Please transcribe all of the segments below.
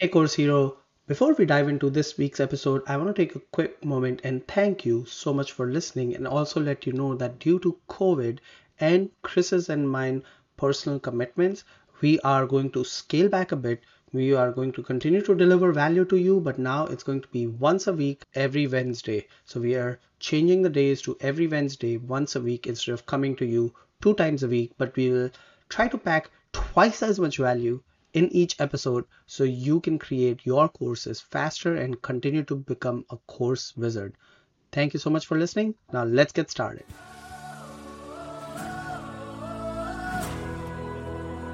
Hey, Course Hero. Before we dive into this week's episode, I want to take a quick moment and thank you so much for listening and also let you know that due to COVID and Chris's and mine personal commitments, we are going to scale back a bit. We are going to continue to deliver value to you, but now it's going to be once a week, every Wednesday. So we are changing the days to every Wednesday, once a week, instead of coming to you two times a week. But we will try to pack twice as much value in each episode so you can create your courses faster and continue to become a course wizard. Thank you so much for listening. Now let's get started.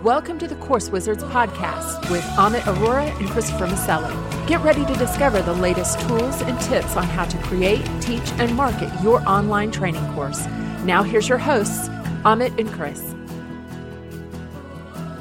Welcome to the Course Wizards podcast with Amit Aurora and Christopher Maselli. Get ready to discover the latest tools and tips on how to create, teach, and market your online training course. Now, here's your hosts, Amit and Chris.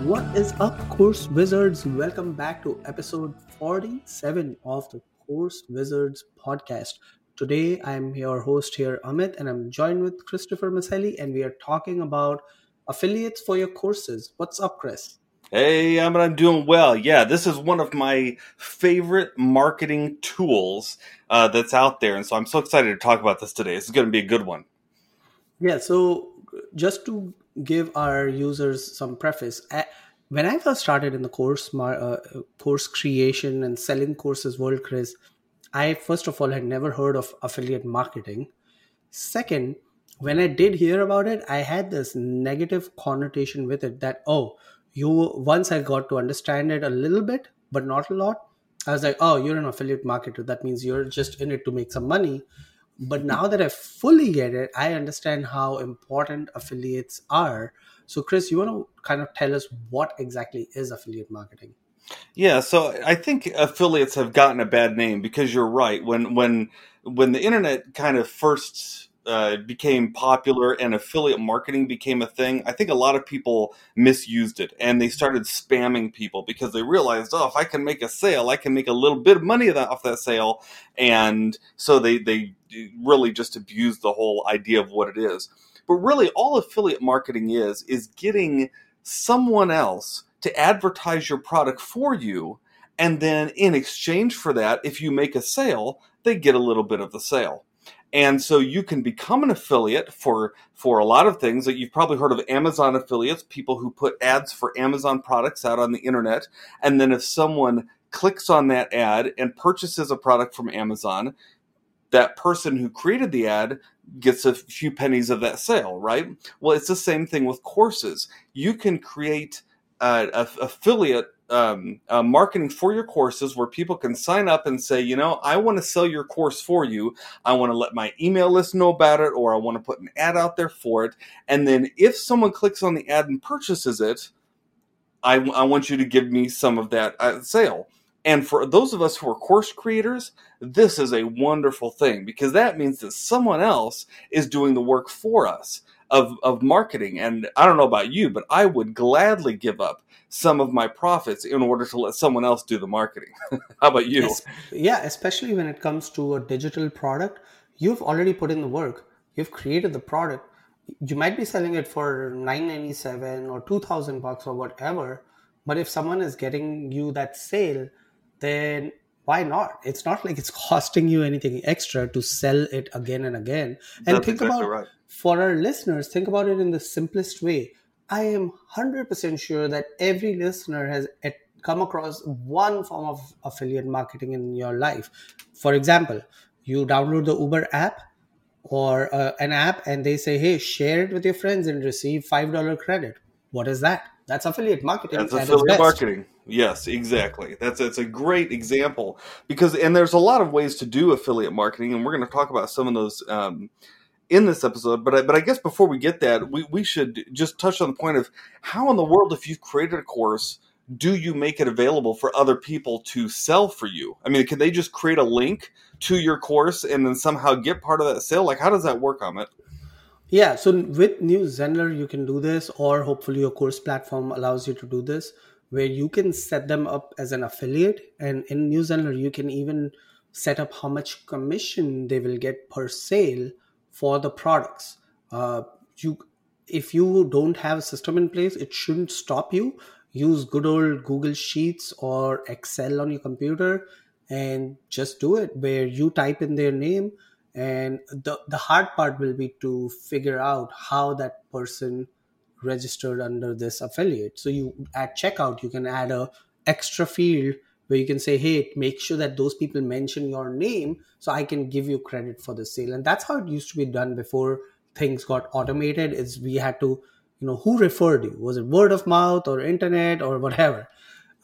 What is up, Course Wizards? Welcome back to episode 47 of the Course Wizards podcast. Today, I'm your host here, Amit, and I'm joined with Christopher Maselli, and we are talking about affiliates for your courses. What's up, Chris? Hey, I'm, I'm doing well. Yeah, this is one of my favorite marketing tools uh, that's out there. And so I'm so excited to talk about this today. It's going to be a good one. Yeah, so just to give our users some preface, when I first started in the course uh, course creation and selling courses world, Chris, I first of all had never heard of affiliate marketing. Second, when I did hear about it, I had this negative connotation with it that oh, you once I got to understand it a little bit, but not a lot. I was like, oh, you're an affiliate marketer. That means you're just in it to make some money. But now that I fully get it, I understand how important affiliates are. So, Chris, you want to kind of tell us what exactly is affiliate marketing? Yeah, so I think affiliates have gotten a bad name because you're right. When when when the internet kind of first uh, became popular and affiliate marketing became a thing, I think a lot of people misused it and they started spamming people because they realized, oh, if I can make a sale, I can make a little bit of money off that sale, and so they they really just abused the whole idea of what it is. But really, all affiliate marketing is is getting someone else to advertise your product for you, and then in exchange for that, if you make a sale, they get a little bit of the sale and so you can become an affiliate for for a lot of things that you've probably heard of amazon affiliates people who put ads for amazon products out on the internet. And then if someone clicks on that ad and purchases a product from amazon that person who created the ad gets a few pennies of that sale right? Well it's the same thing with courses. You can create uh, affiliate um, uh, marketing for your courses where people can sign up and say, you know, I want to sell your course for you. I want to let my email list know about it, or I want to put an ad out there for it. And then if someone clicks on the ad and purchases it, I, I want you to give me some of that uh, sale. And for those of us who are course creators, this is a wonderful thing because that means that someone else is doing the work for us of, of marketing. And I don't know about you, but I would gladly give up some of my profits in order to let someone else do the marketing. How about you? Yeah, especially when it comes to a digital product, you've already put in the work. You've created the product. You might be selling it for 997 or 2000 bucks or whatever, but if someone is getting you that sale, then why not? It's not like it's costing you anything extra to sell it again and again. And That's think exactly about right. For our listeners, think about it in the simplest way I am 100% sure that every listener has come across one form of affiliate marketing in your life. For example, you download the Uber app or uh, an app and they say, hey, share it with your friends and receive $5 credit. What is that? That's affiliate marketing. That's affiliate marketing. Yes, exactly. That's that's a great example because and there's a lot of ways to do affiliate marketing, and we're going to talk about some of those um, in this episode. But I, but I guess before we get that, we, we should just touch on the point of how in the world, if you've created a course, do you make it available for other people to sell for you? I mean, can they just create a link to your course and then somehow get part of that sale? Like, how does that work on it? Yeah, so with New Zenler, you can do this, or hopefully your course platform allows you to do this, where you can set them up as an affiliate. And in New Zenler, you can even set up how much commission they will get per sale for the products. Uh, you, if you don't have a system in place, it shouldn't stop you. use good old Google Sheets or Excel on your computer and just do it where you type in their name and the the hard part will be to figure out how that person registered under this affiliate so you at checkout you can add a extra field where you can say hey make sure that those people mention your name so i can give you credit for the sale. And that's how it used to be done before things got automated is we had to you know who referred you? Was it word of mouth or internet or whatever?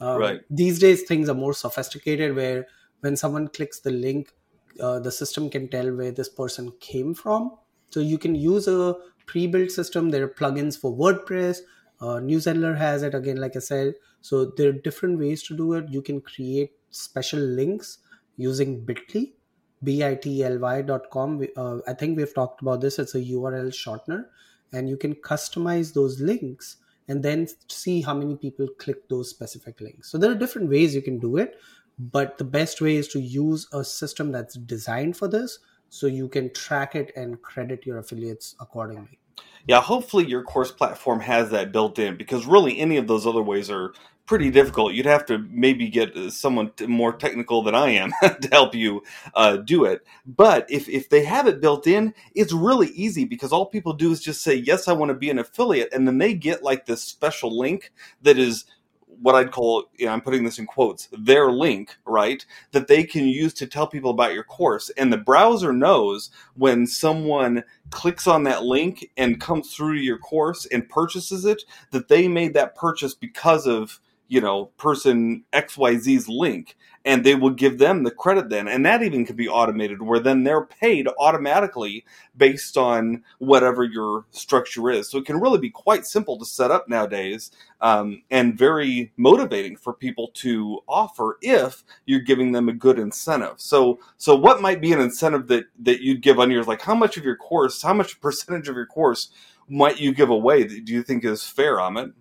Um, right. these days things are more sophisticated where when someone clicks the link uh, the system can tell where this person came from. So you can use a pre-built system. There are plugins for wordpress uh, New Zenler has it again like i said. So there are different ways to do it. You can create special links using bitly bitly.com uh, i think we've talked about this. It's a url shortener. And you can customize those links and then see how many people click those specific links. So there are different ways you can do it. But the best way is to use a system that's designed for this so you can track it and credit your affiliates accordingly yeah hopefully your course platform has that built in because really any of those other ways are pretty difficult. You'd have to maybe get someone more technical than I am to help you uh, do it. But if, if they have it built in, it's really easy because all people do is just say, yes, I want to be an affiliate. And then they get like this special link that is what I'd call, you know, I'm putting this in quotes, their link, right? That they can use to tell people about your course. And the browser knows when someone clicks on that link and comes through your course and purchases it, that they made that purchase because of you know, person XYZ's link and they will give them the credit then. And that even can be automated where then they're paid automatically based on whatever your structure is. So it can really be quite simple to set up nowadays um, and very motivating for people to offer if you're giving them a good incentive. So, so what might be an incentive that, that you'd give on yours? Like how much of your course, how much percentage of your course might you give away? Do you think is fair, Amit?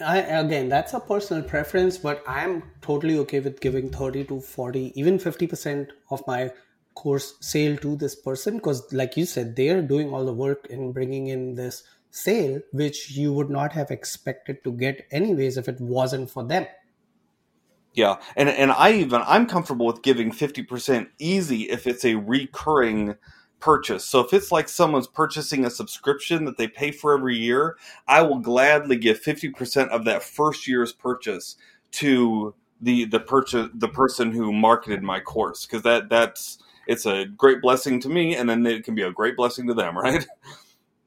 I, again, that's a personal preference, but I'm totally okay with giving 30 to 40, even 50% of my course sale to this person because, like you said, they're doing all the work in bringing in this sale, which you would not have expected to get anyways if it wasn't for them. Yeah, and and I even I'm comfortable with giving 50% easy if it's a recurring purchase. So if it's like someone's purchasing a subscription that they pay for every year, I will gladly give 50% of that first year's purchase to the the purchase the person who marketed my course because that that's it's a great blessing to me and then it can be a great blessing to them, right?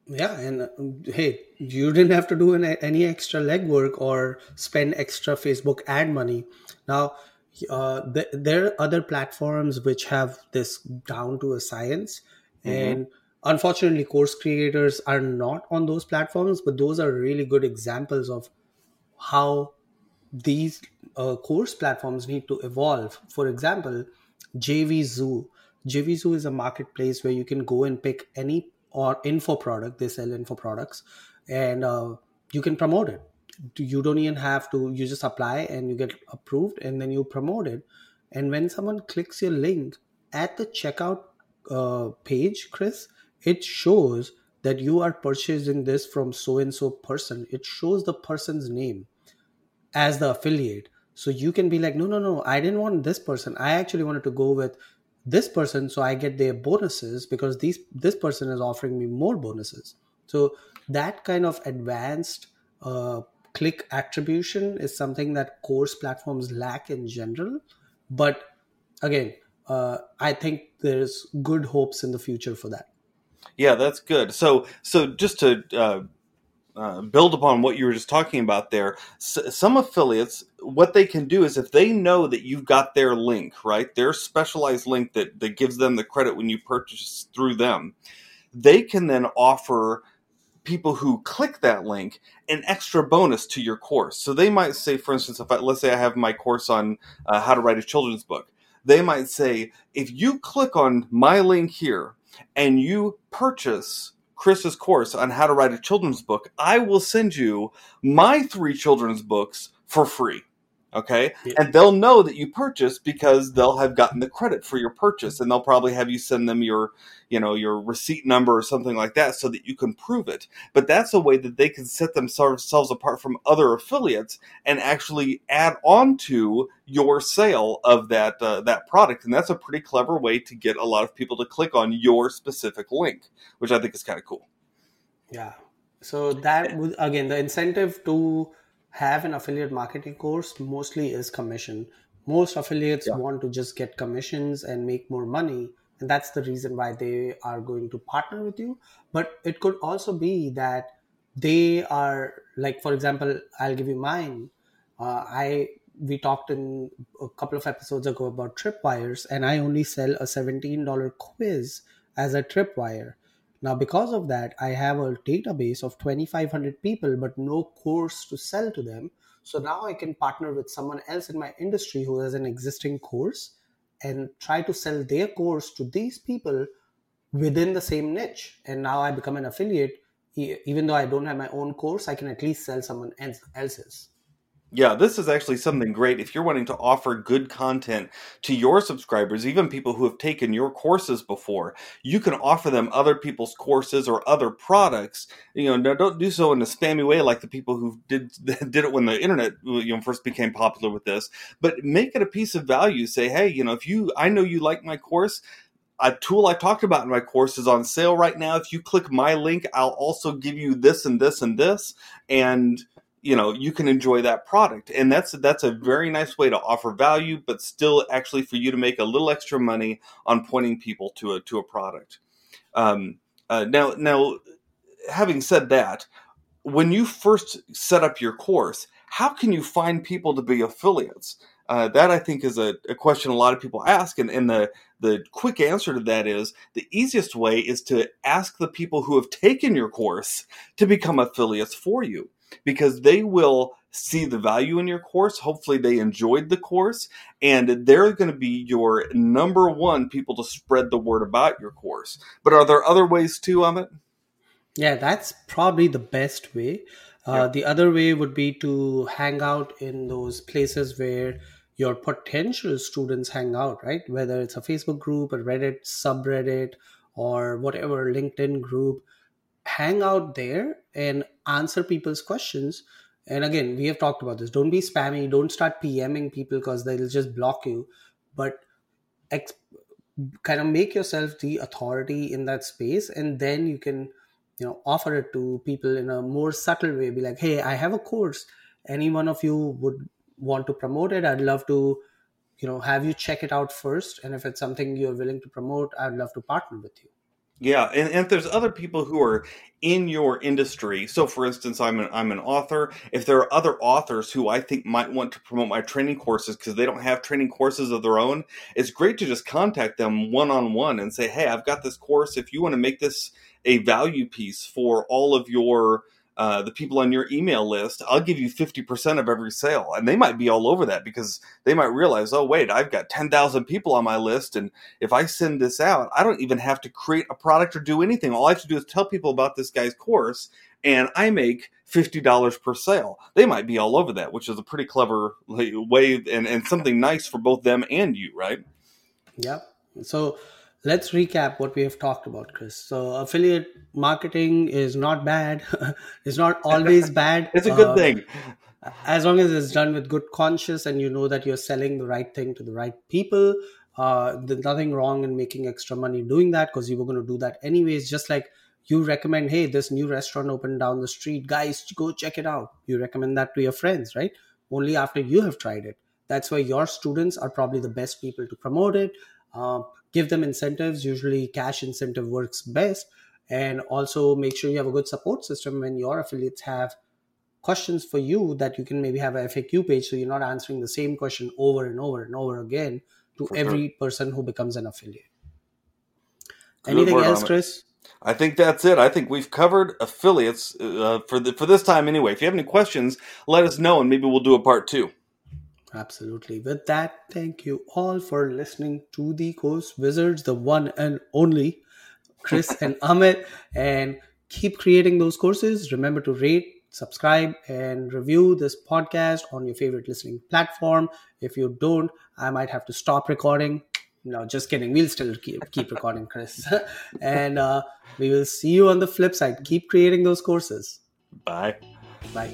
Yeah, and uh, hey, you didn't have to do any extra legwork or spend extra Facebook ad money. Now, uh, th- there are other platforms which have this down to a science Mm-hmm. And unfortunately, course creators are not on those platforms, but those are really good examples of how these uh, course platforms need to evolve. For example, JVZoo. JVZoo is a marketplace where you can go and pick any or info product. They sell info products, and uh, you can promote it. You don't even have to. You just apply and you get approved, and then you promote it. And when someone clicks your link at the checkout uh, page, Chris, it shows that you are purchasing this from so and so person. It shows the person's name as the affiliate. So you can be like, no, no, no, I didn't want this person. I actually wanted to go with this person so I get their bonuses because these this person is offering me more bonuses. So that kind of advanced uh, click attribution is something that course platforms lack in general. But again, uh, I think there's good hopes in the future for that. Yeah, that's good. So, so just to uh, uh, build upon what you were just talking about there, s- some affiliates, what they can do is if they know that you've got their link, right, their specialized link that that gives them the credit when you purchase through them, they can then offer people who click that link an extra bonus to your course. So they might say, for instance, if I, let's say I have my course on uh, how to write a children's book, they might say, if you click on my link here and you purchase Chris's course on how to write a children's book, I will send you my three children's books for free. Okay. Yeah. And they'll know that you purchased because they'll have gotten the credit for your purchase and they'll probably have you send them your, you know, your receipt number or something like that so that you can prove it. But that's a way that they can set themselves apart from other affiliates and actually add on to your sale of that uh, that product. And that's a pretty clever way to get a lot of people to click on your specific link, which I think is kind of cool. Yeah. So that would again the incentive to have an affiliate marketing course mostly is commission. Most affiliates Yeah. want to just get commissions and make more money. And that's the reason why they are going to partner with you. But it could also be that they are like, for example, I'll give you mine. Uh, I we talked in a couple of episodes ago about tripwires, and I only sell a $17 quiz as a tripwire. Now, because of that, I have a database of 2,500 people, but no course to sell to them. So now I can partner with someone else in my industry who has an existing course and try to sell their course to these people within the same niche. And now I become an affiliate. Even though I don't have my own course, I can at least sell someone else's. Yeah, this is actually something great if you're wanting to offer good content to your subscribers, even people who have taken your courses before. You can offer them other people's courses or other products. You know, now don't do so in a spammy way like the people who did did it when the internet you know first became popular with this. But make it a piece of value. Say, hey, you know, if you I know you like my course, a tool I talked about in my course is on sale right now. If you click my link, I'll also give you this and this and this, and you know you can enjoy that product. And that's that's a very nice way to offer value, but still actually for you to make a little extra money on pointing people to a to a product. Um, uh, now, now, having said that, when you first set up your course, how can you find people to be affiliates? Uh, that I think is a, a question a lot of people ask, and, and the the quick answer to that is the easiest way is to ask the people who have taken your course to become affiliates for you because they will see the value in your course. Hopefully, they enjoyed the course, and they're going to be your number one people to spread the word about your course. But are there other ways too, Amit? Yeah, that's probably the best way. Uh, Yeah. The other way would be to hang out in those places where your potential students hang out, right? Whether it's a Facebook group, a Reddit subreddit, or whatever LinkedIn group, hang out there and answer people's questions. And again, we have talked about this. Don't be spammy. Don't start PMing people because they'll just block you. But ex- kind of make yourself the authority in that space and then you can you know offer it to people in a more subtle way be like hey i have a course any one of you would want to promote it i'd love to you know have you check it out first and if it's something you're willing to promote i'd love to partner with you Yeah, and, and if there's other people who are in your industry, so for instance, I'm an I'm an author. If there are other authors who I think might want to promote my training courses because they don't have training courses of their own, it's great to just contact them one on one and say, "Hey, I've got this course. If you want to make this a value piece for all of your uh, the people on your email list, I'll give you 50% of every sale. And they might be all over that because they might realize, oh, wait, I've got 10,000 people on my list. And if I send this out, I don't even have to create a product or do anything. All I have to do is tell people about this guy's course and I make $50 per sale. They might be all over that, which is a pretty clever way and, and something nice for both them and you, right? Yep. so let's recap what we have talked about chris. So affiliate marketing is not bad. It's not always bad It's a good Uh, thing. as long as it's done with good conscience and you know that you're selling the right thing to the right people uh, there's nothing wrong in making extra money doing that because you were going to do that anyways. Just like you recommend hey this new restaurant opened down the street. Guys go check it out. You recommend that to your friends right? Only after you have tried it. That's why your students are probably the best people to promote it uh, give them incentives usually cash incentive works best and also make sure you have a good support system when your affiliates have questions for you that you can maybe have a FAQ page so you're not answering the same question over and over and over again to For sure. every person who becomes an affiliate. Good Anything word, else, Chris? I think that's it. I think we've covered affiliates uh, for the, for this time anyway. If you have any questions, let us know and maybe we'll do a part two. Absolutely. With that, thank you all for listening to the Course Wizards, the one and only Chris and Amit. And keep creating those courses. Remember to rate, subscribe and review this podcast on your favorite listening platform. If you don't, I might have to stop recording. No, just kidding. We'll still keep, keep recording, Chris. and uh, we will see you on the flip side. Keep creating those courses. Bye. Bye.